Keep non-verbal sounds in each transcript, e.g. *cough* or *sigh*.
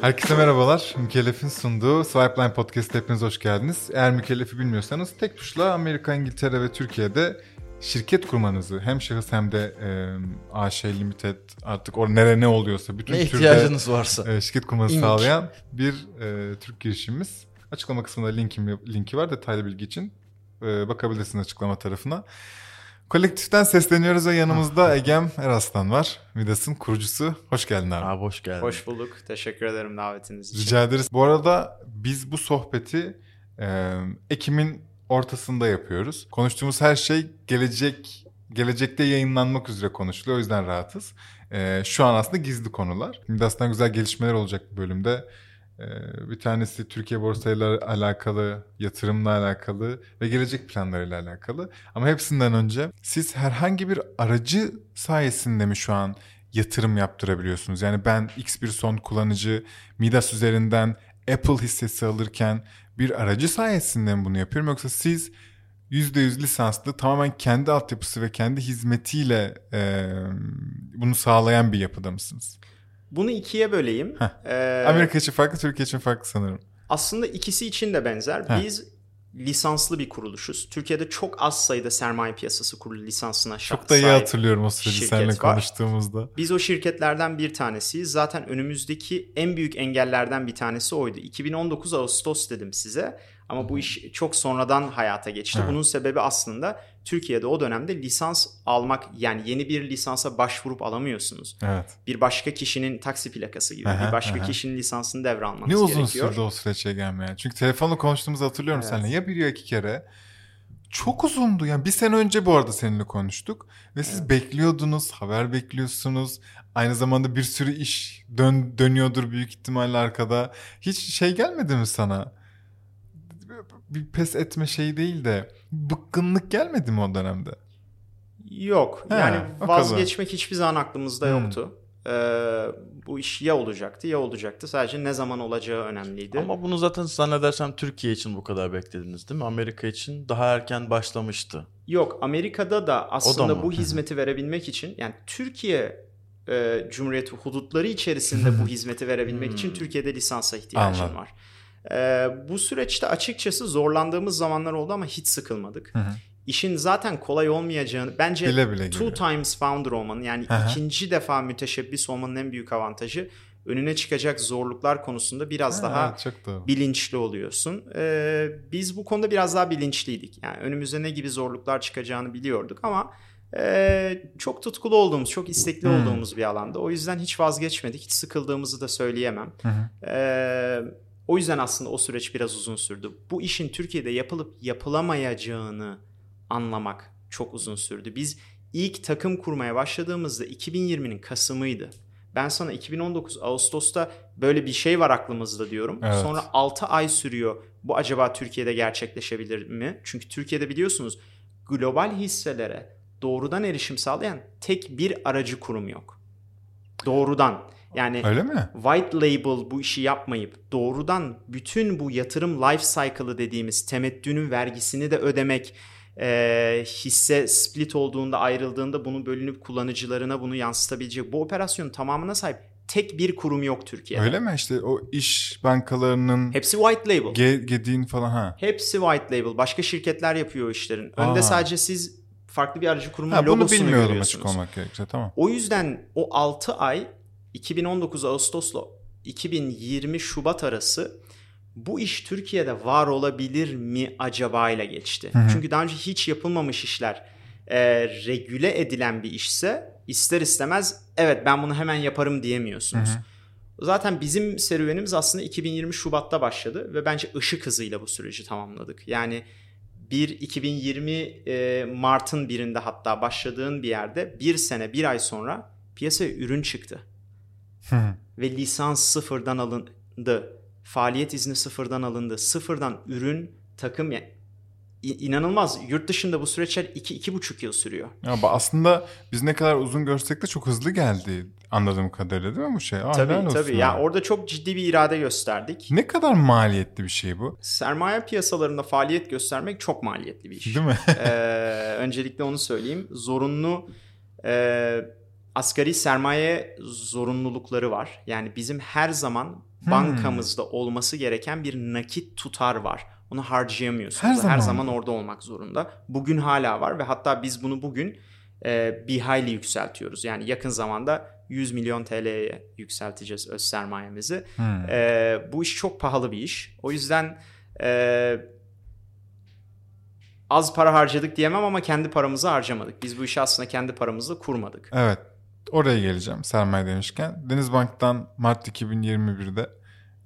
Herkese merhabalar. Mükellef'in sunduğu Swipeline Podcast'a hepiniz hoş geldiniz. Eğer Mükellef'i bilmiyorsanız tek tuşla Amerika, İngiltere ve Türkiye'de şirket kurmanızı hem şahıs hem de e, AŞ Limited artık o nere ne oluyorsa bütün ne türde ihtiyacınız varsa. e, şirket kurmanızı İnk. sağlayan bir e, Türk girişimimiz. Açıklama kısmında linkim, linki var detaylı bilgi için e, bakabilirsiniz açıklama tarafına. Kolektiften sesleniyoruz ve yanımızda Egem Eraslan var. Midas'ın kurucusu. Hoş geldin abi. Abi hoş geldin. Hoş bulduk. Teşekkür ederim davetiniz için. Rica ederiz. Bu arada biz bu sohbeti e, Ekim'in ortasında yapıyoruz. Konuştuğumuz her şey gelecek gelecekte yayınlanmak üzere konuşuluyor. O yüzden rahatız. E, şu an aslında gizli konular. Aslında güzel gelişmeler olacak bu bölümde. E, bir tanesi Türkiye borsayla alakalı, yatırımla alakalı ve gelecek planlarıyla alakalı. Ama hepsinden önce siz herhangi bir aracı sayesinde mi şu an yatırım yaptırabiliyorsunuz? Yani ben X bir son kullanıcı Midas üzerinden Apple hissesi alırken bir aracı sayesinde mi bunu yapıyorum yoksa siz %100 lisanslı tamamen kendi altyapısı ve kendi hizmetiyle e, bunu sağlayan bir yapıda mısınız? Bunu ikiye böleyim. Heh. Ee, Amerika için farklı, Türkiye için farklı sanırım. Aslında ikisi için de benzer. Heh. Biz lisanslı bir kuruluşuz. Türkiye'de çok az sayıda sermaye piyasası kurulu lisansına Çok da iyi hatırlıyorum o süreci seninle var. konuştuğumuzda. Biz o şirketlerden bir tanesiyiz. Zaten önümüzdeki en büyük engellerden bir tanesi oydu. 2019 Ağustos dedim size. Ama bu iş çok sonradan hayata geçti. Evet. Bunun sebebi aslında Türkiye'de o dönemde lisans almak yani yeni bir lisansa başvurup alamıyorsunuz. Evet. Bir başka kişinin taksi plakası gibi Aha, bir başka aha. kişinin lisansını devralmanız Ne uzun gerekiyor. sürdü o süreçe gelmeye. Çünkü telefonla konuştuğumuzu hatırlıyorum Evet. seninle. Ya bir ya iki kere. Çok uzundu. Yani bir sene önce bu arada seninle konuştuk. Ve siz bekliyordunuz, haber bekliyorsunuz. Aynı zamanda bir sürü iş dön, dönüyordur büyük ihtimalle arkada. Hiç şey gelmedi mi sana? Bir pes etme şey değil de bıkkınlık gelmedi mi o dönemde? Yok. He, yani o kadar. vazgeçmek hiçbir zaman aklımızda Hmm. yoktu. Ee, bu iş ya olacaktı ya olacaktı. Sadece ne zaman olacağı önemliydi. Ama bunu zaten zannedersem Türkiye için bu kadar beklediniz değil mi? Amerika için daha erken başlamıştı. Yok Amerika'da da aslında mı? bu hizmeti verebilmek için yani Türkiye e, Cumhuriyeti hudutları içerisinde bu *laughs* hizmeti verebilmek için Türkiye'de lisansa ihtiyacın Anladım. var. E, bu süreçte açıkçası zorlandığımız zamanlar oldu ama hiç sıkılmadık. Hı hı. İşin zaten kolay olmayacağını bence Bile bile two times founder olmanın yani Hı hı. ikinci defa müteşebbis olmanın en büyük avantajı önüne çıkacak zorluklar konusunda biraz Ha, daha çok bilinçli oluyorsun. Ee, biz bu konuda biraz daha bilinçliydik. Yani önümüze ne gibi zorluklar çıkacağını biliyorduk ama e, çok tutkulu olduğumuz, çok istekli Hmm. olduğumuz bir alanda. O yüzden hiç vazgeçmedik. Hiç sıkıldığımızı da söyleyemem. Hı hı. Ee, o yüzden aslında o süreç biraz uzun sürdü. Bu işin Türkiye'de yapılıp yapılamayacağını anlamak çok uzun sürdü. Biz ilk takım kurmaya başladığımızda 2020'nin Kasım'ıydı. Ben sana 2019 Ağustos'ta böyle bir şey var aklımızda diyorum. Evet. Sonra 6 ay sürüyor. Bu acaba Türkiye'de gerçekleşebilir mi? Çünkü Türkiye'de biliyorsunuz global hisselere doğrudan erişim sağlayan tek bir aracı kurum yok. Doğrudan. Yani Öyle mi? white label bu işi yapmayıp doğrudan bütün bu yatırım life cycle'ı dediğimiz temettünün vergisini de ödemek, e, hisse split olduğunda ayrıldığında bunu bölünüp kullanıcılarına bunu yansıtabilecek bu operasyonun tamamına sahip tek bir kurum yok Türkiye'de. Öyle mi? İşte o iş bankalarının Hepsi white label. Ge- Gediğin falan ha. Hepsi white label. Başka şirketler yapıyor o işlerin. Önde Aa. sadece siz farklı bir aracı kurumun ha bunu logosunu bilmiyordum görüyorsunuz. açık olmak gerekirse tamam. O yüzden o 6 ay 2019 Ağustos'la 2020 Şubat arası bu iş Türkiye'de var olabilir mi acaba ile geçti. Hı hı. Çünkü daha önce hiç yapılmamış işler e, regüle edilen bir işse ister istemez evet ben bunu hemen yaparım diyemiyorsunuz. Hı Zaten bizim serüvenimiz aslında 2020 Şubat'ta başladı ve bence ışık hızıyla bu süreci tamamladık. Yani bir 2020 e, Mart'ın birinde hatta başladığın bir yerde bir sene bir ay sonra piyasaya ürün çıktı. Hı hı. Ve lisans sıfırdan alındı. Faaliyet izni sıfırdan alındı. Sıfırdan ürün, takım yani inanılmaz. Yurt dışında bu süreçler 2-2,5 yıl sürüyor. Ya aslında biz ne kadar uzun görsek de çok hızlı geldi anladığım kadarıyla değil mi bu şey? Aa, tabii tabii. ya. Ya orada çok ciddi bir irade gösterdik. Ne kadar maliyetli bir şey bu? Sermaye piyasalarında faaliyet göstermek çok maliyetli bir iş. Değil mi? Ee, öncelikle onu söyleyeyim. Zorunlu e, asgari sermaye zorunlulukları var. Yani bizim her zaman bankamızda olması gereken bir nakit tutar var. Onu harcayamıyorsunuz. Her Her zaman zaman, mı? orada olmak zorunda. Bugün hala var ve hatta biz bunu bugün e, bir hayli yükseltiyoruz. Yani yakın zamanda 100 milyon TL'ye yükselteceğiz öz sermayemizi. Hmm. E, bu iş çok pahalı bir iş. O yüzden e, az para harcadık diyemem ama kendi paramızı harcamadık. Biz bu işi aslında kendi paramızla kurmadık. Evet. Oraya geleceğim sermaye demişken. Denizbank'tan Mart 2021'de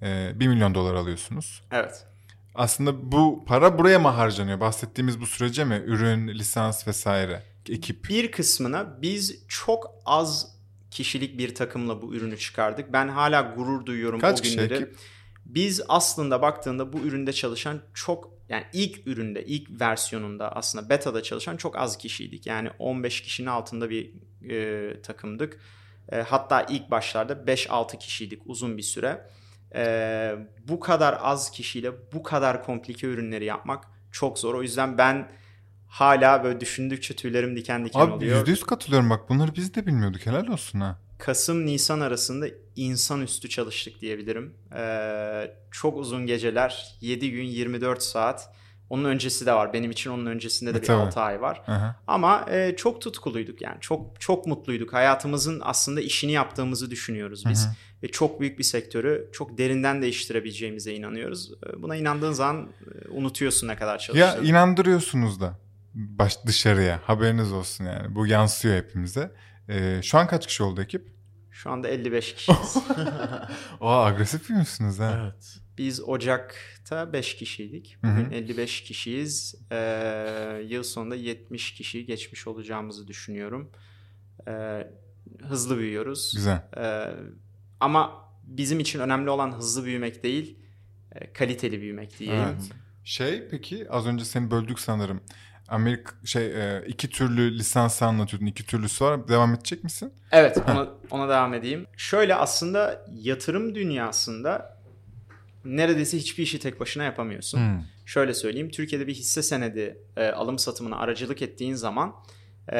e, 1 milyon dolar alıyorsunuz. Evet. Aslında bu para buraya mı harcanıyor? Bahsettiğimiz bu sürece mi? Ürün, lisans vesaire, ekip. Bir kısmına biz çok az kişilik bir takımla bu ürünü çıkardık. Ben hala gurur duyuyorum Kaç o kişi günleri. ekip? Biz aslında baktığında bu üründe çalışan çok yani ilk üründe, ilk versiyonunda aslında beta'da çalışan çok az kişiydik. Yani 15 kişinin altında bir e, takımdık. E, hatta ilk başlarda 5-6 kişiydik uzun bir süre. E, bu kadar az kişiyle bu kadar komplike ürünleri yapmak çok zor. O yüzden ben hala böyle düşündükçe tüylerim diken diken Abi oluyor. %100 katılıyorum bak bunları biz de bilmiyorduk helal olsun ha. Kasım-Nisan arasında insanüstü çalıştık diyebilirim. Ee, çok uzun geceler, 7 gün 24 saat. Onun öncesi de var. Benim için onun öncesinde de E, bir tabii. 6 ay var. Aha. Ama e, çok tutkuluyduk yani. Çok çok mutluyduk. Hayatımızın aslında işini yaptığımızı düşünüyoruz biz. Hı. Ve çok büyük bir sektörü çok derinden değiştirebileceğimize inanıyoruz. Ee, Buna inandığın zaman e, unutuyorsun ne kadar Ya çalıştığını. inandırıyorsunuz da baş dışarıya haberiniz olsun yani. Bu yansıyor hepimize. Ee, şu an kaç kişi oldu ekip? Şu anda 55 kişiyiz. *laughs* Aa agresif misiniz ha? Evet. Biz Ocak'ta 5 kişiydik. Bugün 55 kişiyiz. Ee, yıl sonunda 70 kişi geçmiş olacağımızı düşünüyorum. Ee, hızlı büyüyoruz. Güzel. Ee, ama bizim için önemli olan hızlı büyümek değil, e, kaliteli büyümek diyeyim. Evet. Şey peki az önce seni böldük sanırım. Amerika şey e, iki türlü lisansı anlatıyordun. iki türlüsü var. Devam edecek misin? Evet, ona, ona devam edeyim. Şöyle aslında yatırım dünyasında neredeyse hiçbir işi tek başına yapamıyorsun. Hmm. Şöyle söyleyeyim, Türkiye'de bir hisse senedi e, alım satımına aracılık ettiğin zaman e,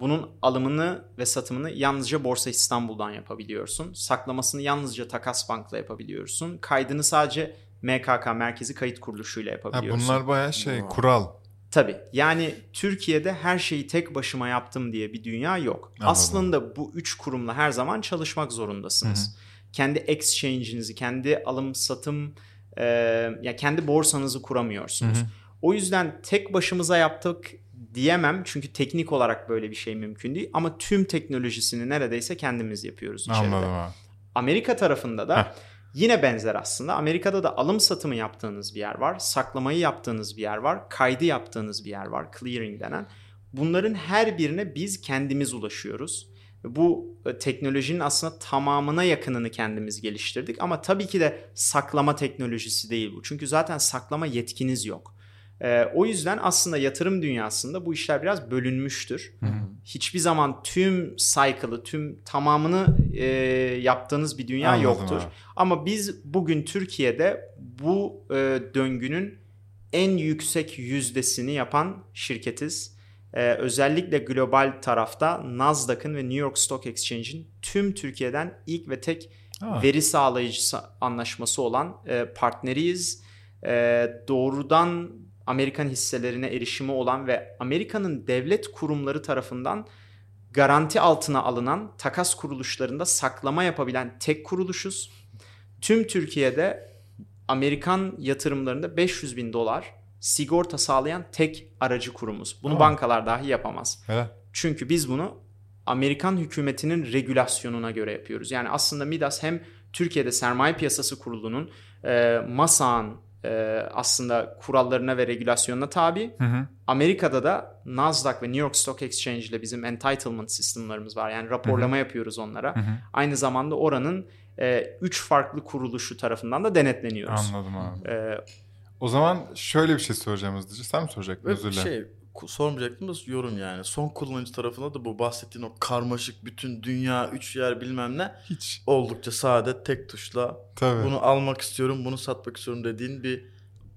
bunun alımını ve satımını yalnızca Borsa İstanbul'dan yapabiliyorsun. Saklamasını yalnızca Takas Bank'la yapabiliyorsun. Kaydını sadece MKK Merkezi Kayıt Kuruluşu'yla Ha, yapabiliyorsun. bunlar bayağı şey kural. Tabii. Yani Türkiye'de her şeyi tek başıma yaptım diye bir dünya yok. Anladım. Aslında bu üç kurumla her zaman çalışmak zorundasınız. Kendi exchange'inizi, kendi alım satım, e, ya kendi borsanızı kuramıyorsunuz. Hı hı. O yüzden tek başımıza yaptık diyemem çünkü teknik olarak böyle bir şey mümkün değil ama tüm teknolojisini neredeyse kendimiz yapıyoruz içeride. Anladım. Amerika tarafında da Heh. Yine benzer aslında. Amerika'da da alım satımı yaptığınız bir yer var. Saklamayı yaptığınız bir yer var. Kaydı yaptığınız bir yer var. Clearing denen. Bunların her birine biz kendimiz ulaşıyoruz. Bu e, teknolojinin aslında tamamına yakınını kendimiz geliştirdik. Ama tabii ki de saklama teknolojisi değil bu. Çünkü zaten saklama yetkiniz yok. Ee, o yüzden aslında yatırım dünyasında bu işler biraz bölünmüştür. Hiçbir zaman tüm cycle'ı, tüm tamamını e, yaptığınız bir dünya Anladım yoktur. abi. Ama biz bugün Türkiye'de bu e, döngünün en yüksek yüzdesini yapan şirketiz. E, özellikle global tarafta Nasdaq'ın ve New York Stock Exchange'in tüm Türkiye'den ilk ve tek Aa. veri sağlayıcısı anlaşması olan e, partneriyiz. E, doğrudan Amerikan hisselerine erişimi olan ve Amerika'nın devlet kurumları tarafından garanti altına alınan takas kuruluşlarında saklama yapabilen tek kuruluşuz. Tüm Türkiye'de Amerikan yatırımlarında 500 bin dolar sigorta sağlayan tek aracı kurumuz. Bunu Aa. bankalar dahi yapamaz. Helal. Çünkü biz bunu Amerikan hükümetinin regülasyonuna göre yapıyoruz. Yani aslında Midas hem Türkiye'de Sermaye Piyasası Kurulu'nun e, MASA'nın e, aslında kurallarına ve regülasyonuna tabi. Hı hı. Amerika'da da Nasdaq ve New York Stock Exchange ile bizim entitlement sistemlerimiz var. Yani raporlama yapıyoruz onlara. Hı hı. Aynı zamanda oranın 3 farklı kuruluşu tarafından da denetleniyoruz. Anladım abi. E, O zaman şöyle bir şey soracağım hızlıca. Sen mi soracaktın? Özür dilerim. şey sormayacaktım da yorum yani. Son kullanıcı tarafında da bu bahsettiğin o karmaşık bütün dünya, üç yer bilmem ne Hiç. oldukça sade tek tuşla Tabii. bunu almak istiyorum, bunu satmak istiyorum dediğin bir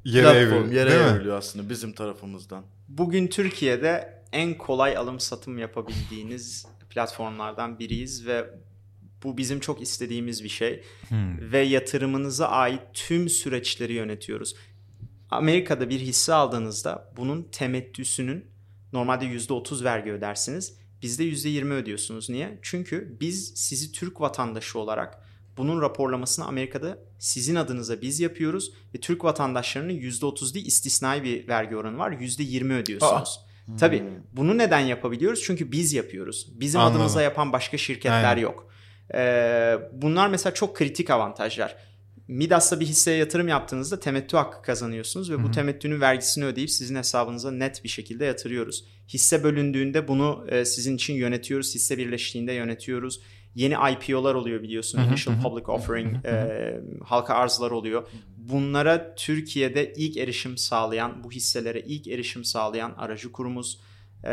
Yere platform, yere evriliyor aslında bizim tarafımızdan. bugün Türkiye'de en kolay alım satım yapabildiğiniz *laughs* platformlardan biriyiz ve bu bizim çok istediğimiz bir şey Hmm. ve yatırımınıza ait tüm süreçleri yönetiyoruz. Amerika'da bir hisse aldığınızda bunun temettüsünün normalde %30 vergi ödersiniz. Bizde %20 ödüyorsunuz. Niye? Çünkü biz sizi Türk vatandaşı olarak bunun raporlamasını Amerika'da sizin adınıza biz yapıyoruz ve Türk vatandaşlarının %30 değil istisnai bir vergi oranı var. %20 ödüyorsunuz. Tabii bunu neden yapabiliyoruz? Çünkü biz yapıyoruz. Bizim Anladım. adımıza yapan başka şirketler Aynen. yok. Ee, bunlar mesela çok kritik avantajlar. Midas'ta bir hisseye yatırım yaptığınızda temettü hakkı kazanıyorsunuz ve bu temettünün vergisini ödeyip sizin hesabınıza net bir şekilde yatırıyoruz. Hisse bölündüğünde bunu e, sizin için yönetiyoruz. Hisse birleştiğinde yönetiyoruz. Yeni IPO'lar oluyor biliyorsun. Initial Public Offering, e, halka arzlar oluyor. Bunlara Türkiye'de ilk erişim sağlayan, bu hisselere ilk erişim sağlayan aracı kurumuz. E,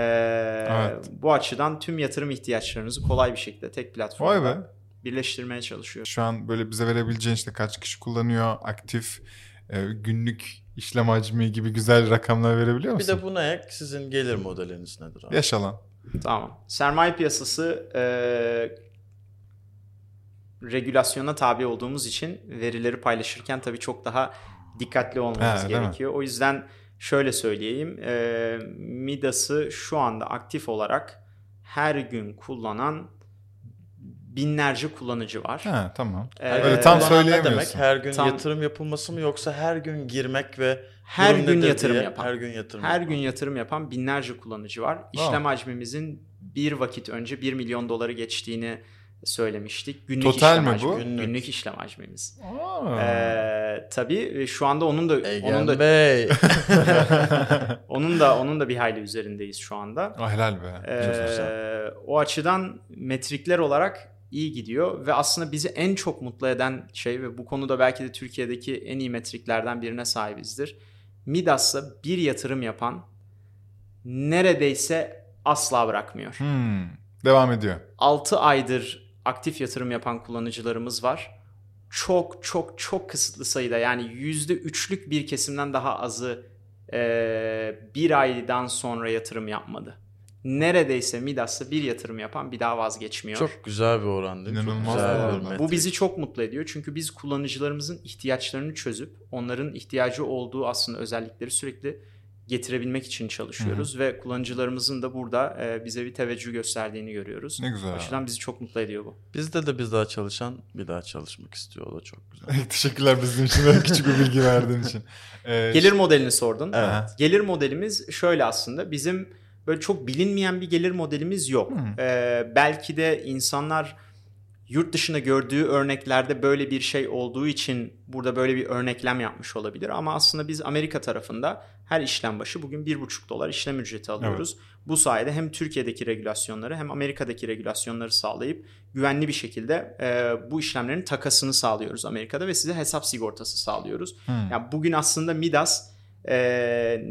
Evet. Bu açıdan tüm yatırım ihtiyaçlarınızı kolay bir şekilde tek platformda be. Birleştirmeye çalışıyor. Şu an böyle bize verebileceğin işte kaç kişi kullanıyor, aktif, e, günlük işlem hacmi gibi güzel rakamlar verebiliyor Bir musun? de buna ek sizin gelir modeliniz nedir abi? Yaşalan. Tamam. Sermaye piyasası e, regülasyona tabi olduğumuz için verileri paylaşırken tabii çok daha dikkatli olmamız mi? gerekiyor. O yüzden şöyle söyleyeyim. E, Midas'ı şu anda aktif olarak her gün kullanan binlerce kullanıcı var. Ha tamam. Ee, Öyle tam söyleyemiyorsun. demek? Her gün Tam- yatırım yapılması mı yoksa her gün girmek ve Her gün yatırım diye yapan. Her gün yatırım Her yapan. gün yatırım yapan binlerce kullanıcı var. İşlem hacmimizin bir vakit önce 1 milyon doları geçtiğini söylemiştik. Günlük Total işlem mi hacmi. bu? Günlük. Günlük. işlem hacmimiz. Aa. Ee, tabii ve şu anda onun da Egen onun da Bey. *laughs* *laughs* onun da onun da bir hayli üzerindeyiz şu anda. Ah, helal be. Ee, o açıdan metrikler olarak iyi gidiyor ve aslında bizi en çok mutlu eden şey ve bu konuda belki de Türkiye'deki en iyi metriklerden birine sahibizdir. Midas'la bir yatırım yapan neredeyse asla bırakmıyor. Hmm. Devam ediyor. 6 aydır aktif yatırım yapan kullanıcılarımız var. Çok çok çok kısıtlı sayıda yani %3'lük bir kesimden daha azı eee, bir aydan sonra yatırım yapmadı. Neredeyse Midas'ta bir yatırım yapan bir daha vazgeçmiyor. Çok güzel bir oran değil mi? İnanılmaz güzel bir oran. Bu bizi çok mutlu ediyor çünkü biz kullanıcılarımızın ihtiyaçlarını çözüp onların ihtiyacı olduğu aslında özellikleri sürekli getirebilmek için çalışıyoruz ve kullanıcılarımızın da burada e, bize bir teveccüh gösterdiğini görüyoruz. Ne güzel. O açıdan bizi çok mutlu ediyor bu. Bizde de biz daha çalışan bir daha çalışmak istiyor. O da çok güzel. *laughs* Teşekkürler bizim için küçük bir bilgi verdiğin için. *laughs* Ee, Gelir modelini sordun. Evet. Gelir modelimiz şöyle aslında bizim böyle çok bilinmeyen bir gelir modelimiz yok. Hmm. Ee, belki de insanlar yurt dışında gördüğü örneklerde böyle bir şey olduğu için burada böyle bir örneklem yapmış olabilir. Ama aslında biz Amerika tarafında her işlem başı bugün 1,5 dolar işlem ücreti alıyoruz. Bu sayede hem Türkiye'deki regülasyonları hem Amerika'daki regülasyonları sağlayıp güvenli bir şekilde e, bu işlemlerin takasını sağlıyoruz Amerika'da ve size hesap sigortası sağlıyoruz. Hmm. Yani bugün aslında Midas e,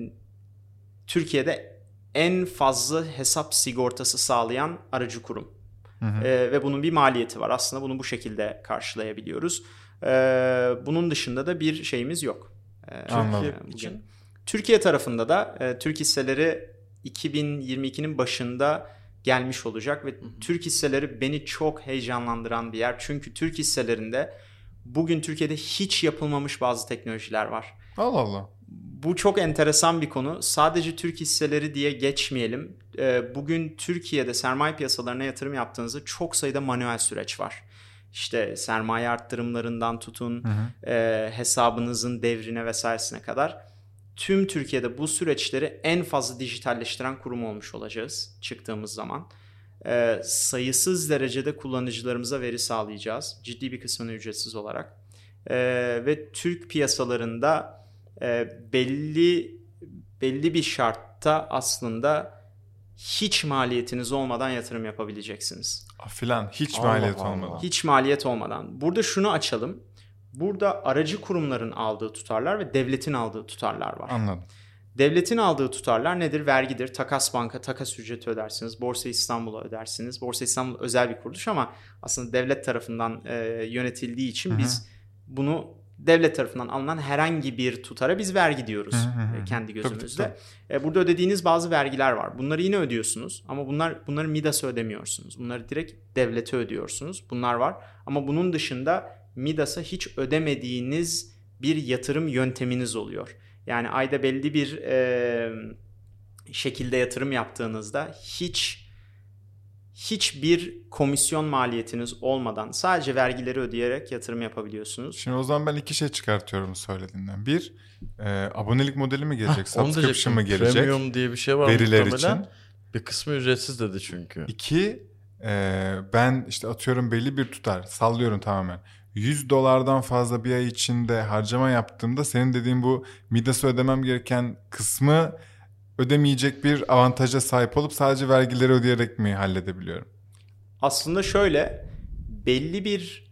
Türkiye'de en fazla hesap sigortası sağlayan aracı kurum. Hı hı. E, ve bunun bir maliyeti var. Aslında bunu bu şekilde karşılayabiliyoruz. E, bunun dışında da bir şeyimiz yok. E, Anladım. e, bugün. Türkiye tarafında da e, Türk hisseleri 2022'nin başında gelmiş olacak ve Türk hisseleri beni çok heyecanlandıran bir yer. Çünkü Türk hisselerinde bugün Türkiye'de hiç yapılmamış bazı teknolojiler var. Allah Allah. Bu çok enteresan bir konu. Sadece Türk hisseleri diye geçmeyelim. Ee, Bugün Türkiye'de sermaye piyasalarına yatırım yaptığınızda çok sayıda manuel süreç var. İşte sermaye arttırımlarından tutun, Hı hı. e, hesabınızın devrine vesairesine kadar tüm Türkiye'de bu süreçleri en fazla dijitalleştiren kurum olmuş olacağız çıktığımız zaman. E, sayısız derecede kullanıcılarımıza veri sağlayacağız. Ciddi bir kısmını ücretsiz olarak. E, ve Türk piyasalarında e, belli belli bir şartta aslında hiç maliyetiniz olmadan yatırım yapabileceksiniz. Filan hiç Allah maliyet Allah. olmadan. Hiç maliyet olmadan. Burada şunu açalım. Burada aracı kurumların aldığı tutarlar ve devletin aldığı tutarlar var. Anladım. Devletin aldığı tutarlar nedir? Vergidir. Takas banka, takas ücreti ödersiniz. Borsa İstanbul'a ödersiniz. Borsa İstanbul özel bir kuruluş ama aslında devlet tarafından e, yönetildiği için Hı hı. biz bunu devlet tarafından alınan herhangi bir tutara biz vergi diyoruz Hı hı e, kendi Tabii, gözümüzde. E, Burada ödediğiniz bazı vergiler var. Bunları yine ödüyorsunuz ama bunlar bunları Midas'a ödemiyorsunuz. Bunları direkt devlete ödüyorsunuz. Bunlar var. Ama bunun dışında Midas'a hiç ödemediğiniz bir yatırım yönteminiz oluyor. Yani ayda belli bir e, şekilde yatırım yaptığınızda hiç hiçbir komisyon maliyetiniz olmadan sadece vergileri ödeyerek yatırım yapabiliyorsunuz. Şimdi o zaman ben iki şey çıkartıyorum söylediğinden. Bir, e, abonelik modeli mi gelecek? Onu Subscription mı gelecek? Premium diye bir şey var Veriler muhtemelen. için. Bir kısmı ücretsiz dedi çünkü. İki, e, ben işte atıyorum belli bir tutar, sallıyorum tamamen. 100 dolardan fazla bir ay içinde harcama yaptığımda senin dediğin bu Midas'a ödemem gereken kısmı ödemeyecek bir avantaja sahip olup sadece vergileri ödeyerek mi halledebiliyorum? Aslında şöyle belli bir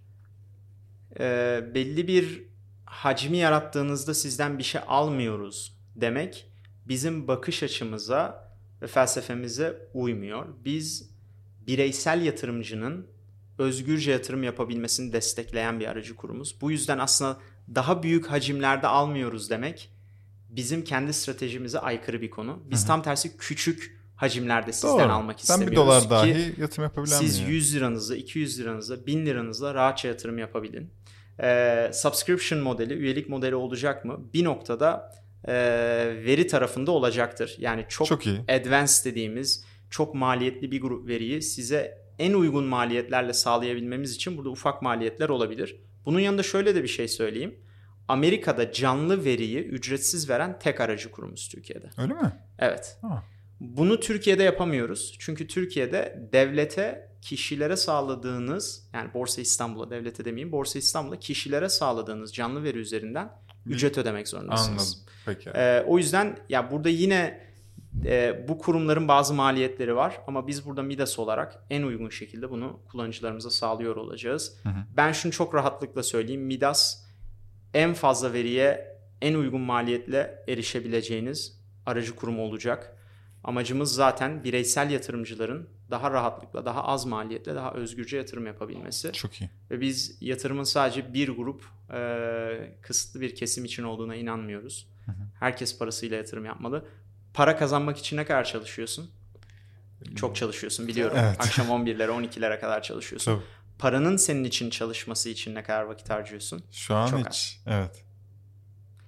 e, belli bir hacmi yarattığınızda sizden bir şey almıyoruz demek bizim bakış açımıza ve felsefemize uymuyor. Biz bireysel yatırımcının özgürce yatırım yapabilmesini destekleyen bir aracı kurumuz. Bu yüzden aslında daha büyük hacimlerde almıyoruz demek bizim kendi stratejimize aykırı bir konu. Biz tam tersi küçük hacimlerde sizden Doğru. almak Ben istemiyoruz bir dolar ki dahi yatırım yapabilen siz miyim? 100 liranızla, 200 liranızla, 1000 liranızla rahatça yatırım yapabilin. Ee, subscription modeli, üyelik modeli olacak mı? Bir noktada e, veri tarafında olacaktır. Yani çok, Çok iyi. advanced dediğimiz çok maliyetli bir grup veriyi size en uygun maliyetlerle sağlayabilmemiz için burada ufak maliyetler olabilir. Bunun yanında şöyle de bir şey söyleyeyim. Amerika'da canlı veriyi ücretsiz veren tek aracı kurumuz Türkiye'de. Öyle mi? Evet. Ha. Bunu Türkiye'de yapamıyoruz. Çünkü Türkiye'de devlete kişilere sağladığınız yani Borsa İstanbul'a devlete demeyeyim Borsa İstanbul'a kişilere sağladığınız canlı veri üzerinden ücret ödemek zorundasınız. Anladım. Peki. Ee, o yüzden ya burada yine e, bu kurumların bazı maliyetleri var ama biz burada Midas olarak en uygun şekilde bunu kullanıcılarımıza sağlıyor olacağız. Hı hı. Ben şunu çok rahatlıkla söyleyeyim. Midas en fazla veriye en uygun maliyetle erişebileceğiniz aracı kurum olacak. Amacımız zaten bireysel yatırımcıların daha rahatlıkla, daha az maliyetle, daha özgürce yatırım yapabilmesi. Çok iyi. Ve biz yatırımın sadece bir grup, e, kısıtlı bir kesim için olduğuna inanmıyoruz. Herkes parasıyla yatırım yapmalı. Para kazanmak için ne kadar çalışıyorsun? Çok çalışıyorsun biliyorum. Evet. Akşam *laughs* 11'lere 12'lere kadar çalışıyorsun. Tabii. Paranın senin için çalışması için ne kadar vakit harcıyorsun? Şu an Çok hiç. Evet.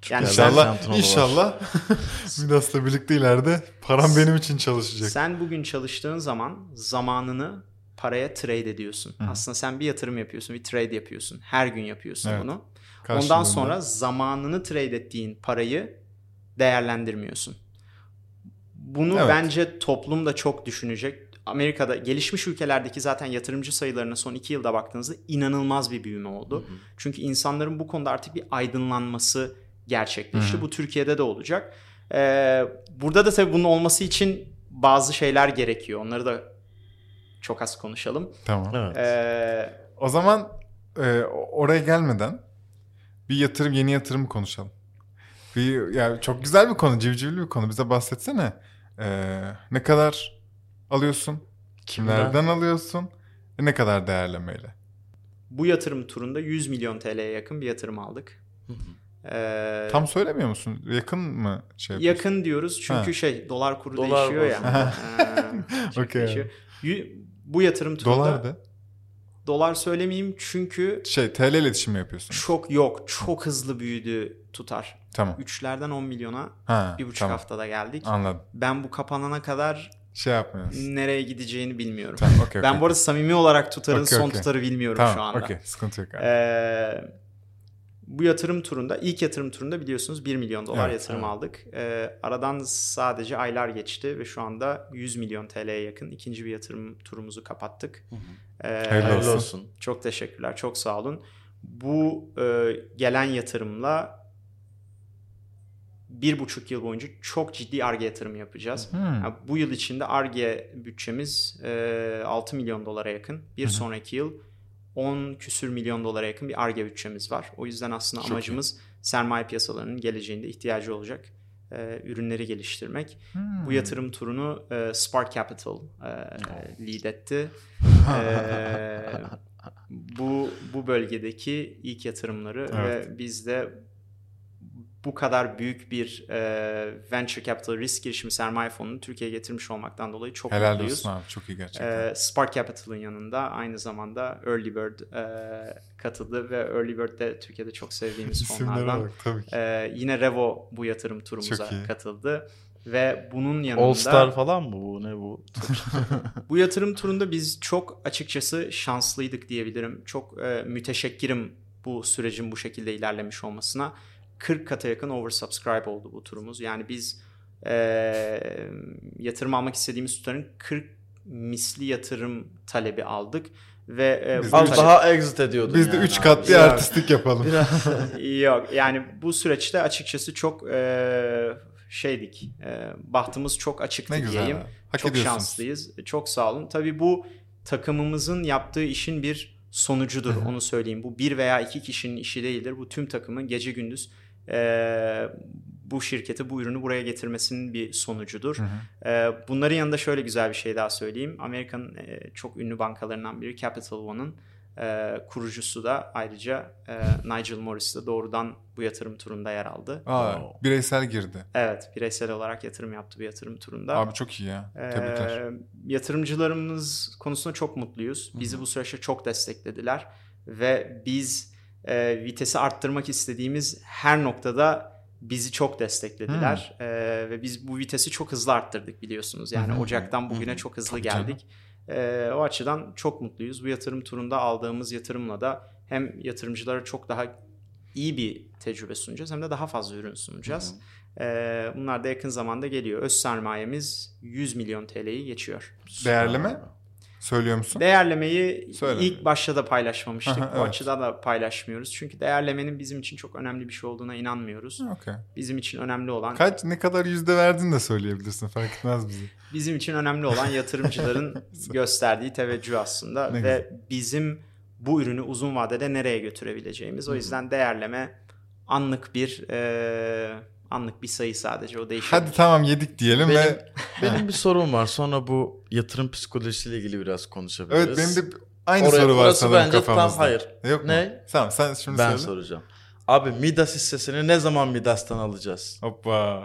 Yani İnşallah, Sen- inşallah *laughs* Midas'la birlikte ileride param benim için çalışacak. Sen bugün çalıştığın zaman zamanını paraya trade ediyorsun. Hı. Aslında sen bir yatırım yapıyorsun, bir trade yapıyorsun. Her gün yapıyorsun Evet. bunu. Karşılığında. Ondan sonra zamanını trade ettiğin parayı değerlendirmiyorsun. Bunu Evet. bence toplum da çok düşünecek. Amerika'da gelişmiş ülkelerdeki zaten yatırımcı sayılarına son iki yılda baktığınızda inanılmaz bir büyüme oldu. Çünkü insanların bu konuda artık bir aydınlanması gerçekleşti. Hı hı. Bu Türkiye'de de olacak. Ee, burada da tabii bunun olması için bazı şeyler gerekiyor. Onları da çok az konuşalım. Tamam. Evet. Ee, O zaman e, oraya gelmeden bir yatırım yeni yatırım konuşalım. Bir yani çok güzel bir konu, civcivli bir konu. Bize bahsetsene. E, ne kadar alıyorsun? Kimlerden alıyorsun? E, ne kadar değerlemeyle? bu yatırım turunda 100 milyon TL'ye yakın bir yatırım aldık. Ee, Tam söylemiyor musun? Yakın mı şey yapıyorsun? yakın diyoruz çünkü Ha. şey dolar kuru Dolar değişiyor ya. Ee, *laughs* Okey. değişiyor. Bu yatırım turunda Dolar da. dolar söylemeyeyim çünkü Şey TL iletişimi yapıyorsun. çok yok çok hızlı büyüdü tutar. Tamam. 3'lerden 10 milyona Ha, bir buçuk tamam. haftada geldik. Anladım. Ben bu kapanana kadar Şey yapmıyorsun. nereye gideceğini bilmiyorum. Tamam, okey, ben okey. bu arada samimi olarak tutarın Okey, son tutarı bilmiyorum şu Tamam, anda. okey. Sıkıntı yok abi. Ee, bu yatırım turunda, ilk yatırım turunda biliyorsunuz 1 milyon dolar Evet, yatırım evet. aldık. Ee, aradan sadece aylar geçti ve şu anda 100 milyon TL'ye yakın ikinci bir yatırım turumuzu kapattık. Ee, Hayırlı Hayırlı olsun. olsun. Çok teşekkürler, çok sağ olun. Bu e, gelen yatırımla bir buçuk yıl boyunca çok ciddi ARGE yatırımı yapacağız. Hmm. Yani bu yıl içinde ARGE bütçemiz e, 6 milyon dolara yakın. Bir sonraki yıl 10 küsür milyon dolara yakın bir ARGE bütçemiz var. O yüzden aslında Çok amacımız sermaye piyasalarının geleceğinde ihtiyacı olacak e, ürünleri geliştirmek. Hmm. Bu yatırım turunu e, Spark Capital e, lead etti. *laughs* E, bu bu bölgedeki ilk yatırımları Evet. ve biz de bu kadar büyük bir e, venture capital risk girişimi sermaye fonunu Türkiye'ye getirmiş olmaktan dolayı çok Helal mutluyuz. olsun abi çok iyi gerçekten. E, Spark Capital'ın yanında aynı zamanda Early Bird e, katıldı ve Early Bird de Türkiye'de çok sevdiğimiz *laughs* fonlardan. bak tabii ki. E, yine Revo bu yatırım turumuza katıldı ve bunun yanında All Star falan mı bu? Ne bu? *laughs* bu yatırım turunda biz çok açıkçası şanslıydık diyebilirim. Çok e, müteşekkirim bu sürecin bu şekilde ilerlemiş olmasına. 40 kata yakın oversubscribe oldu bu turumuz. Yani biz e, yatırım almak istediğimiz tutarın 40 misli yatırım talebi aldık ve e, Biz bu de talep- daha exit ediyordun Biz de yani 3 abi. katlı Ya. artistlik yapalım. *laughs* Yok yani bu süreçte açıkçası çok e, şeydik. E, bahtımız çok açıktı ne güzel. diyeyim. abi. Hak çok ediyorsunuz. şanslıyız. Çok sağ olun. Tabii bu takımımızın yaptığı işin bir sonucudur. Onu söyleyeyim. Bu bir veya iki kişinin işi değildir. Bu tüm takımın gece gündüz e, bu şirketi, bu ürünü buraya getirmesinin bir sonucudur. Hı hı. E, bunların yanında şöyle güzel bir şey daha söyleyeyim. Amerika'nın e, çok ünlü bankalarından biri Capital One'ın e, kurucusu da ayrıca e, Nigel Morris de doğrudan bu yatırım turunda yer aldı. Aa, Wow. bireysel girdi. Evet, bireysel olarak yatırım yaptı bu yatırım turunda. Abi çok iyi ya. Tebrikler. Ee, yatırımcılarımız konusunda çok mutluyuz. Bizi bu süreçte çok desteklediler ve biz e, vitesi arttırmak istediğimiz her noktada bizi çok desteklediler Ee, ve biz bu vitesi çok hızlı arttırdık biliyorsunuz. Yani hı. Ocak'tan bugüne hı. çok hızlı Tabii geldik. Ee, o açıdan çok mutluyuz. Bu yatırım turunda aldığımız yatırımla da hem yatırımcılara çok daha iyi bir tecrübe sunacağız hem de daha fazla ürün sunacağız. Ee, bunlar da yakın zamanda geliyor. Öz sermayemiz 100 milyon TL'yi geçiyor. Değerleme? Söylüyor musun? Değerlemeyi Söyle. ilk başta da paylaşmamıştık. Aha, Bu evet. açıdan da paylaşmıyoruz. Çünkü değerlemenin bizim için çok önemli bir şey olduğuna inanmıyoruz. Okey. Bizim için önemli olan Kaç ne kadar yüzde verdin de söyleyebilirsin fark etmez bizi. *laughs* bizim için önemli olan yatırımcıların *laughs* gösterdiği teveccüh aslında Ne ve bizim bu ürünü uzun vadede nereye götürebileceğimiz. O yüzden değerleme anlık bir e, anlık bir sayı sadece o değişiyor. Hadi tamam yedik diyelim Benim, ve *laughs* benim bir sorum var. Sonra bu yatırım psikolojisiyle ilgili biraz konuşabiliriz. evet benim de aynı Oraya- soru var orası sanırım bence tam kafamızda. hayır. Yok mu? Ne? Tamam sen şimdi ben söyle. soracağım. Abi Midas hissesini ne zaman Midas'tan alacağız? Hoppa.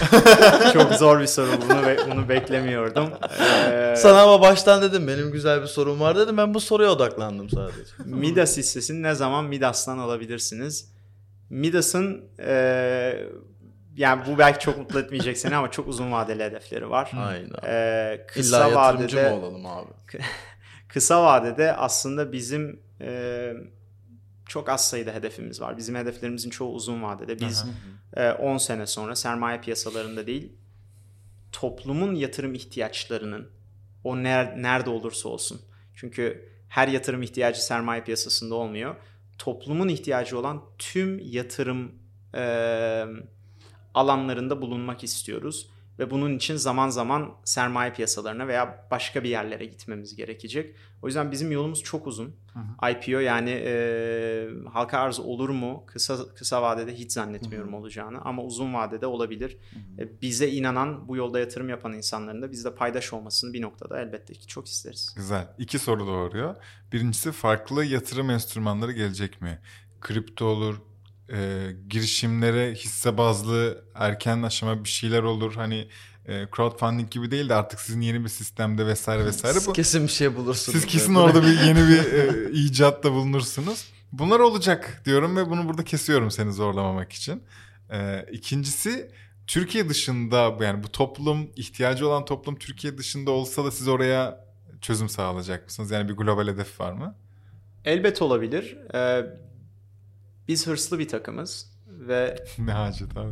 *laughs* Çok zor bir soru bunu be- bunu beklemiyordum. *laughs* Ee, Sana ama baştan dedim benim güzel bir sorum var dedim. Ben bu soruya odaklandım sadece. Midas hissesini ne zaman Midas'tan alabilirsiniz? Midas'ın e, yani bu belki çok mutlu etmeyecek seni ama çok uzun vadeli hedefleri var. Aynen. E, kısa İlla vadede mı olalım abi? *laughs* kısa vadede aslında bizim e, çok az sayıda hedefimiz var. Bizim hedeflerimizin çoğu uzun vadede. Biz e, 10 sene sonra sermaye piyasalarında değil toplumun yatırım ihtiyaçlarının o ner- nerede olursa olsun. Çünkü her yatırım ihtiyacı sermaye piyasasında olmuyor. Toplumun ihtiyacı olan tüm yatırım e, alanlarında bulunmak istiyoruz. Ve bunun için zaman zaman sermaye piyasalarına veya başka bir yerlere gitmemiz gerekecek. O yüzden bizim yolumuz çok uzun. IPO yani e, halka arz olur mu? Kısa kısa vadede hiç zannetmiyorum olacağını ama uzun vadede olabilir. E, bize inanan, bu yolda yatırım yapan insanların da bizde paydaş olmasını bir noktada elbette ki çok isteriz. Güzel. İki soru doğuruyor. Birincisi farklı yatırım enstrümanları gelecek mi? Kripto olur, e, girişimlere hisse bazlı erken aşama bir şeyler olur. Hani e, crowdfunding gibi değil de artık sizin yeni bir sistemde vesaire vesaire. Siz Bu, kesin bir şey bulursunuz. siz kesin orada bir yeni bir *laughs* e, icatta bulunursunuz. Bunlar olacak diyorum ve bunu burada kesiyorum seni zorlamamak için. E, ikincisi Türkiye dışında yani bu toplum ihtiyacı olan toplum Türkiye dışında olsa da siz oraya çözüm sağlayacak mısınız? Yani bir global hedef var mı? Elbet olabilir. E, biz hırslı bir takımız ve *laughs* ne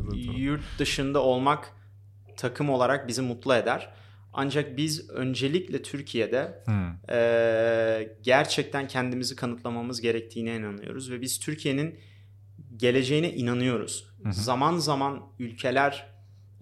zaten. yurt dışında olmak takım olarak bizi mutlu eder. Ancak biz öncelikle Türkiye'de Hmm. e, gerçekten kendimizi kanıtlamamız gerektiğine inanıyoruz ve biz Türkiye'nin geleceğine inanıyoruz. Hı. Zaman zaman ülkeler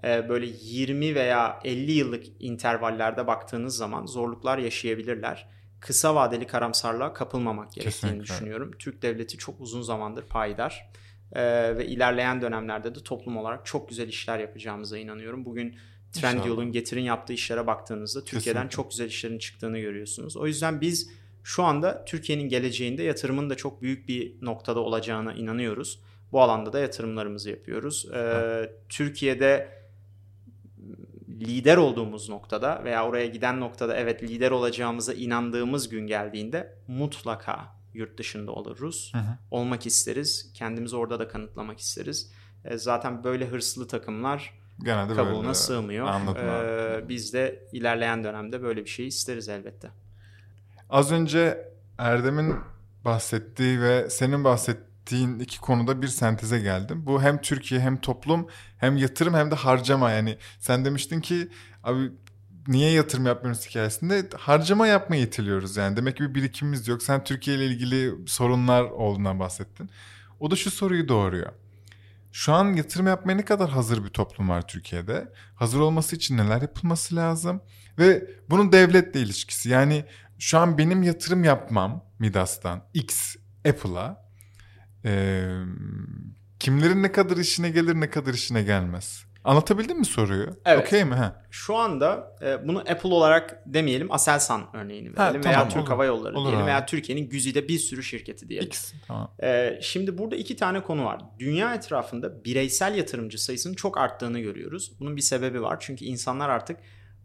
e, böyle 20 veya 50 yıllık intervallerde baktığınız zaman zorluklar yaşayabilirler. Kısa vadeli karamsarlığa kapılmamak gerektiğini Kesinlikle. düşünüyorum. Türk devleti çok uzun zamandır payidar e, ve ilerleyen dönemlerde de toplum olarak çok güzel işler yapacağımıza inanıyorum. Bugün Trendyol'un Getir'in yaptığı işlere baktığınızda Türkiye'den Kesinlikle. çok güzel işlerin çıktığını görüyorsunuz. O yüzden biz şu anda Türkiye'nin geleceğinde yatırımın da çok büyük bir noktada olacağına inanıyoruz. Bu alanda da yatırımlarımızı yapıyoruz. Ee, Türkiye'de lider olduğumuz noktada veya oraya giden noktada evet lider olacağımıza inandığımız gün geldiğinde mutlaka yurt dışında oluruz. Hı hı. Olmak isteriz. Kendimizi orada da kanıtlamak isteriz. E, zaten böyle hırslı takımlar Genelde kabuğuna böyle. sığmıyor. Anladım. Ee, biz de ilerleyen dönemde böyle bir şey isteriz elbette. Az önce Erdem'in bahsettiği ve senin bahsettiğin iki konuda bir senteze geldim. Bu hem Türkiye hem toplum hem yatırım hem de harcama. Yani sen demiştin ki abi niye yatırım yapmıyoruz hikayesinde harcama yapmaya itiliyoruz yani. Demek ki bir birikimimiz yok. Sen Türkiye ile ilgili sorunlar olduğundan bahsettin. O da şu soruyu doğuruyor. Şu an yatırım yapmaya ne kadar hazır bir toplum var Türkiye'de? Hazır olması için neler yapılması lazım? Ve bunun devletle ilişkisi. Yani şu an benim yatırım yapmam Midas'tan X Apple'a e, kimlerin ne kadar işine gelir ne kadar işine gelmez. Anlatabildim mi soruyu? Evet. Okey mi? Ha. Şu anda e, bunu Apple olarak demeyelim Aselsan örneğini verelim Ha, veya tamam, Türk olur. Hava Yolları Olur diyelim abi. veya Türkiye'nin güzide bir sürü şirketi diyelim. X. Tamam. Ee, şimdi burada iki tane konu var. Dünya etrafında bireysel yatırımcı sayısının çok arttığını görüyoruz. Bunun bir sebebi var. Çünkü insanlar artık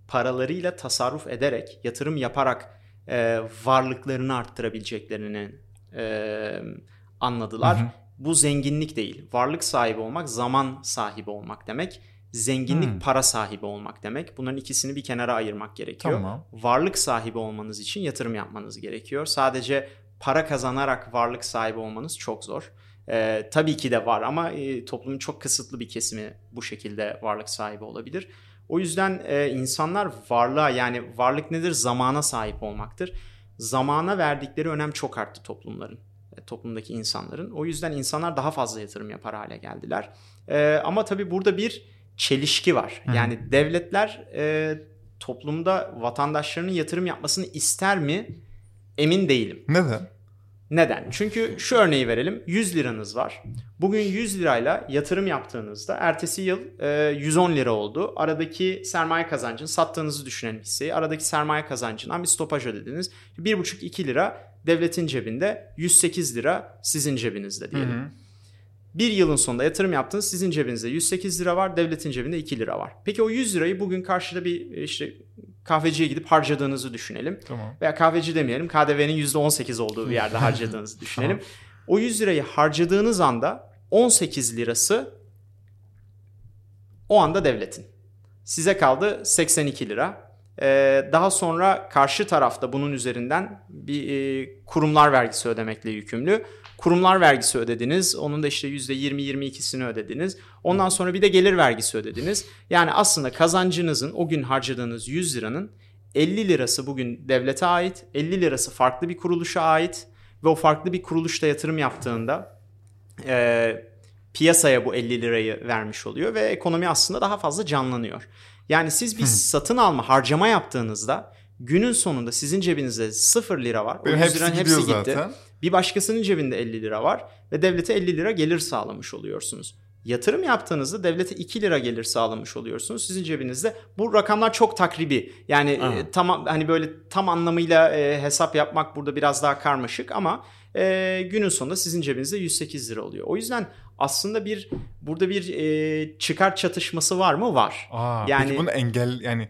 paralarıyla tasarruf ederek, yatırım yaparak e, varlıklarını arttırabileceklerini e, anladılar. Hı hı. Bu zenginlik değil. Varlık sahibi olmak, zaman sahibi olmak demek. Zenginlik Hmm. para sahibi olmak demek. Bunların ikisini bir kenara ayırmak gerekiyor. Tamam. Varlık sahibi olmanız için yatırım yapmanız gerekiyor. Sadece para kazanarak varlık sahibi olmanız çok zor. Ee, tabii ki de var ama e, toplumun çok kısıtlı bir kesimi bu şekilde varlık sahibi olabilir. O yüzden e, insanlar varlığa yani varlık nedir? Zamana sahip olmaktır. Zamana verdikleri önem çok arttı toplumların, toplumdaki insanların. O yüzden insanlar daha fazla yatırım yapar hale geldiler. E, ama tabii burada bir çelişki var. Hı. Yani devletler e, toplumda vatandaşlarının yatırım yapmasını ister mi? Emin değilim. Neden? Neden? Çünkü şu örneği verelim. 100 liranız var. Bugün 100 lirayla yatırım yaptığınızda ertesi yıl e, 110 lira oldu. Aradaki sermaye kazancın sattığınızı düşünen hisseyi aradaki sermaye kazancından bir stopaj ödediniz. 1,5-2 lira devletin cebinde 108 lira sizin cebinizde diyelim. Hı hı. Bir yılın sonunda yatırım yaptınız. Sizin cebinizde 108 lira var. Devletin cebinde 2 lira var. Peki o 100 lirayı bugün karşıda bir işte kahveciye gidip harcadığınızı düşünelim. Tamam. Veya kahveci demeyelim. KDV'nin %18 olduğu bir *laughs* yerde harcadığınızı düşünelim. O 100 lirayı harcadığınız anda 18 lirası o anda devletin. Size kaldı 82 lira. Ee, daha sonra karşı tarafta bunun üzerinden bir e, kurumlar vergisi ödemekle yükümlü. Kurumlar vergisi ödediniz. Onun da işte %20-22'sini ödediniz. Ondan sonra bir de gelir vergisi ödediniz. Yani aslında kazancınızın o gün harcadığınız 100 liranın 50 lirası bugün devlete ait, 50 lirası farklı bir kuruluşa ait ve o farklı bir kuruluşta yatırım yaptığında e, piyasaya bu 50 lirayı vermiş oluyor ve ekonomi aslında daha fazla canlanıyor. Yani siz bir satın alma, harcama yaptığınızda günün sonunda sizin cebinizde 0 lira var. O Benim 100 hepsi liranın gidiyor hepsi gitti. zaten. Bir başkasının cebinde 50 lira var ve devlete 50 lira gelir sağlamış oluyorsunuz. Yatırım yaptığınızda devlete 2 lira gelir sağlamış oluyorsunuz. Sizin cebinizde bu rakamlar çok takribi. Yani e, tam hani böyle tam anlamıyla e, hesap yapmak burada biraz daha karmaşık ama e, günün sonunda sizin cebinizde 108 lira oluyor. O yüzden aslında bir burada bir e, çıkar çatışması var mı? Var. Aa, Yani- Peki bunu engel yani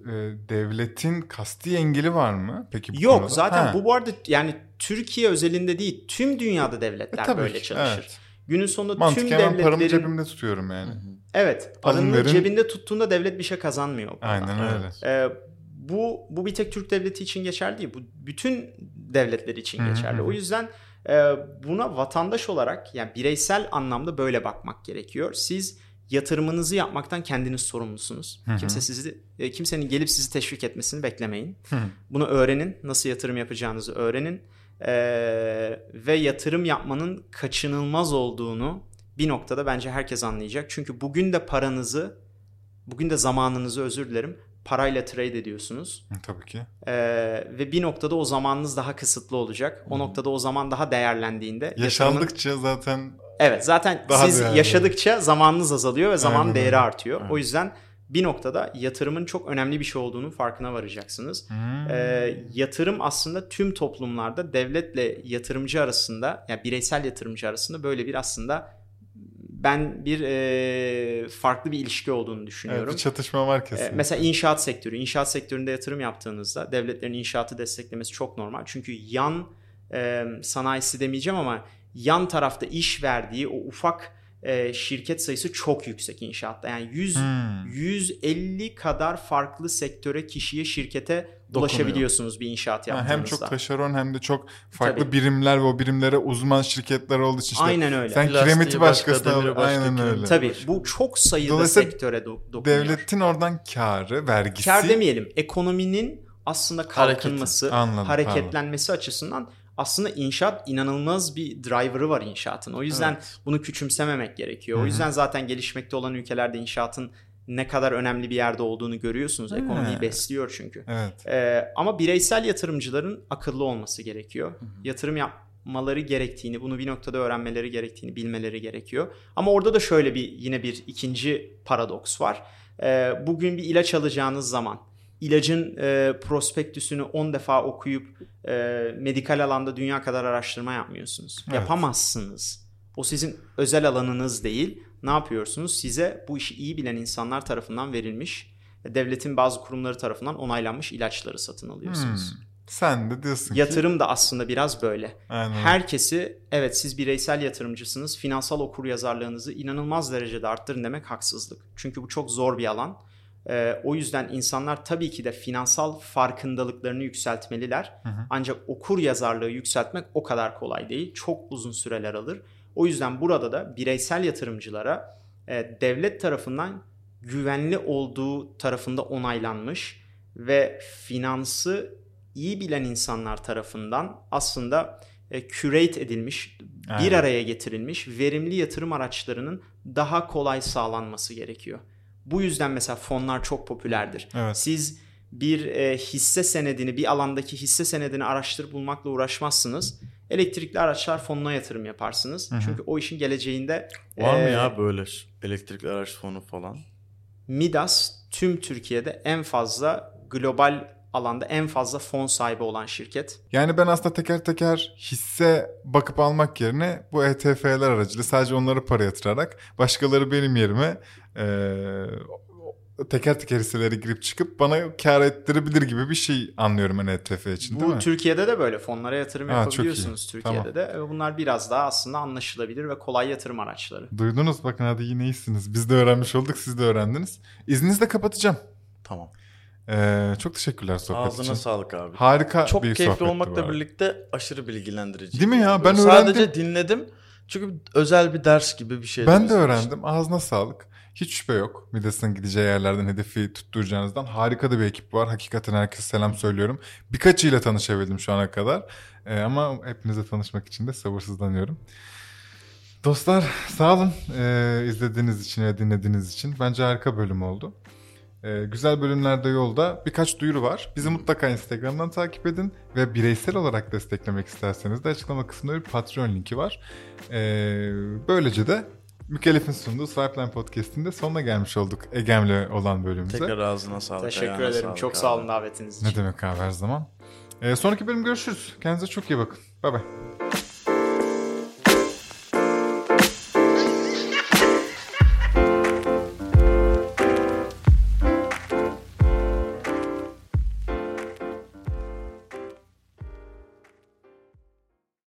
e, devletin kasti engeli var mı? Peki bu Yok konuda? zaten Ha. bu bu arada yani Türkiye özelinde değil tüm dünyada devletler E, böyle ki, çalışır. evet. Günün sonunda Mantıken tüm ben paramı devletlerin cebimde tutuyorum yani. evet paranı verin. cebinde tuttuğunda devlet bir şey kazanmıyor. Aynen öyle. Ee, bu bu bir tek Türk devleti için geçerli değil. Bu bütün devletler için geçerli. O yüzden e, buna vatandaş olarak yani bireysel anlamda böyle bakmak gerekiyor. Siz yatırımınızı yapmaktan kendiniz sorumlusunuz. Kimse sizi e, kimsenin gelip sizi teşvik etmesini beklemeyin. Bunu öğrenin. Nasıl yatırım yapacağınızı öğrenin. Ee, ve yatırım yapmanın kaçınılmaz olduğunu bir noktada bence herkes anlayacak. Çünkü bugün de paranızı, bugün de zamanınızı özür dilerim, parayla trade ediyorsunuz. Tabii ki. Ee, ve bir noktada o zamanınız daha kısıtlı olacak. O noktada o zaman daha değerlendiğinde yatırımın- Yaşandıkça zaten Evet zaten Daha siz değerli. yaşadıkça zamanınız azalıyor ve zaman değeri artıyor. Evet. O yüzden bir noktada yatırımın çok önemli bir şey olduğunu farkına varacaksınız. Hmm. Ee, yatırım aslında tüm toplumlarda devletle yatırımcı arasında, yani bireysel yatırımcı arasında böyle bir aslında ben bir e, farklı bir ilişki olduğunu düşünüyorum. Evet, bir çatışma var Ee, kesin. mesela inşaat sektörü. İnşaat sektöründe yatırım yaptığınızda devletlerin inşaatı desteklemesi çok normal. Çünkü yan e, sanayisi demeyeceğim ama yan tarafta iş verdiği o ufak e, şirket sayısı çok yüksek inşaatta. Yani 100 Hmm. 150 kadar farklı sektöre, kişiye, şirkete ulaşabiliyorsunuz bir inşaat yaptığınızda. hem çok taşeron hem de çok farklı Tabii. birimler ve o birimlere uzman şirketler olduğu için işte Aynen öyle. sen Plastiği kiremiti başka, başkasına al- başka, aynen kiremiti öyle. Tabii bu çok sayıda Dolayısıyla sektöre do- dokunuyor. Devletin oradan karı, vergisi Kar demeyelim. Ekonominin aslında kalkınması, Anladım, hareketlenmesi açısından aslında inşaat inanılmaz bir driver'ı var inşaatın. O yüzden Evet. bunu küçümsememek gerekiyor. Hı O yüzden zaten gelişmekte olan ülkelerde inşaatın ne kadar önemli bir yerde olduğunu görüyorsunuz. Ekonomiyi He. besliyor çünkü. Evet. Ee, ama bireysel yatırımcıların akıllı olması gerekiyor. Yatırım yapmaları gerektiğini, bunu bir noktada öğrenmeleri gerektiğini bilmeleri gerekiyor. Ama orada da şöyle bir yine bir ikinci paradoks var. Ee, bugün bir ilaç alacağınız zaman ilacın e, prospektüsünü 10 defa okuyup e, medikal alanda dünya kadar araştırma yapmıyorsunuz. Evet. Yapamazsınız. O sizin özel alanınız değil. Ne yapıyorsunuz? Size bu işi iyi bilen insanlar tarafından verilmiş, devletin bazı kurumları tarafından onaylanmış ilaçları satın alıyorsunuz. Hmm. Sen de diyorsun ki Yatırım da aslında biraz böyle. Aynen. Herkesi evet siz bireysel yatırımcısınız. Finansal okur yazarlığınızı inanılmaz derecede arttırın demek haksızlık. Çünkü bu çok zor bir alan. Ee, o yüzden insanlar tabii ki de finansal farkındalıklarını yükseltmeliler. Hı hı. Ancak okur yazarlığı yükseltmek o kadar kolay değil. Çok uzun süreler alır. O yüzden burada da bireysel yatırımcılara e, devlet tarafından güvenli olduğu tarafında onaylanmış ve finansı iyi bilen insanlar tarafından aslında e, curate edilmiş, bir Aynen. araya getirilmiş verimli yatırım araçlarının daha kolay sağlanması gerekiyor. Bu yüzden mesela fonlar çok popülerdir. Evet. Siz bir e, hisse senedini, bir alandaki hisse senedini araştırıp bulmakla uğraşmazsınız. Elektrikli araçlar fonuna yatırım yaparsınız. Hı hı. Çünkü o işin geleceğinde Var mı e, ya böyle elektrikli araç fonu falan? Midas tüm Türkiye'de en fazla global alanda en fazla fon sahibi olan şirket. Yani ben aslında teker teker hisse bakıp almak yerine bu ETF'ler aracılığıyla sadece onları para yatırarak başkaları benim yerime eee, teker teker hisselere girip çıkıp bana kar ettirebilir gibi bir şey anlıyorum ben ETF için değil Bu mi? Türkiye'de de böyle fonlara yatırım Ha, çok iyi. yapabiliyorsunuz Türkiye'de de. E, Bunlar biraz daha aslında anlaşılabilir ve kolay yatırım araçları. Duydunuz bakın hadi yine iyisiniz. Biz de öğrenmiş olduk siz de öğrendiniz. İzninizle kapatacağım. Tamam. Eee, çok teşekkürler sohbet Ağzına için. sağlık abi. Harika Çok bir keyifli olmakla arada. birlikte aşırı bilgilendirici. Değil mi ya? Ben böyle Sadece öğrendim. dinledim. Çünkü özel bir ders gibi bir şey. Ben de bizim için. öğrendim. Ağzına sağlık. Hiç şüphe yok. Midas'ın gideceği yerlerden hedefi tutturacağınızdan. Harika da bir ekip var. Hakikaten herkese selam söylüyorum. Birkaçıyla tanışabildim şu ana kadar. Ee, ama hepinizle tanışmak için de sabırsızlanıyorum. Dostlar sağ olun ee, izlediğiniz için ve dinlediğiniz için. Bence harika bölüm oldu. Ee, güzel bölümlerde yolda birkaç duyuru var. Bizi mutlaka Instagram'dan takip edin ve bireysel olarak desteklemek isterseniz de açıklama kısmında bir Patreon linki var. Ee, böylece de Mükellef'in sunduğu Swipeline Podcast'in de sonuna gelmiş olduk Egem'le olan bölümümüze. Tekrar ağzına sağlık. Teşekkür ederim. sağlık Çok abi. sağ olun davetiniz için. Ne demek abi her zaman. Ee, sonraki bölüm görüşürüz. Kendinize çok iyi bakın. Bay bay.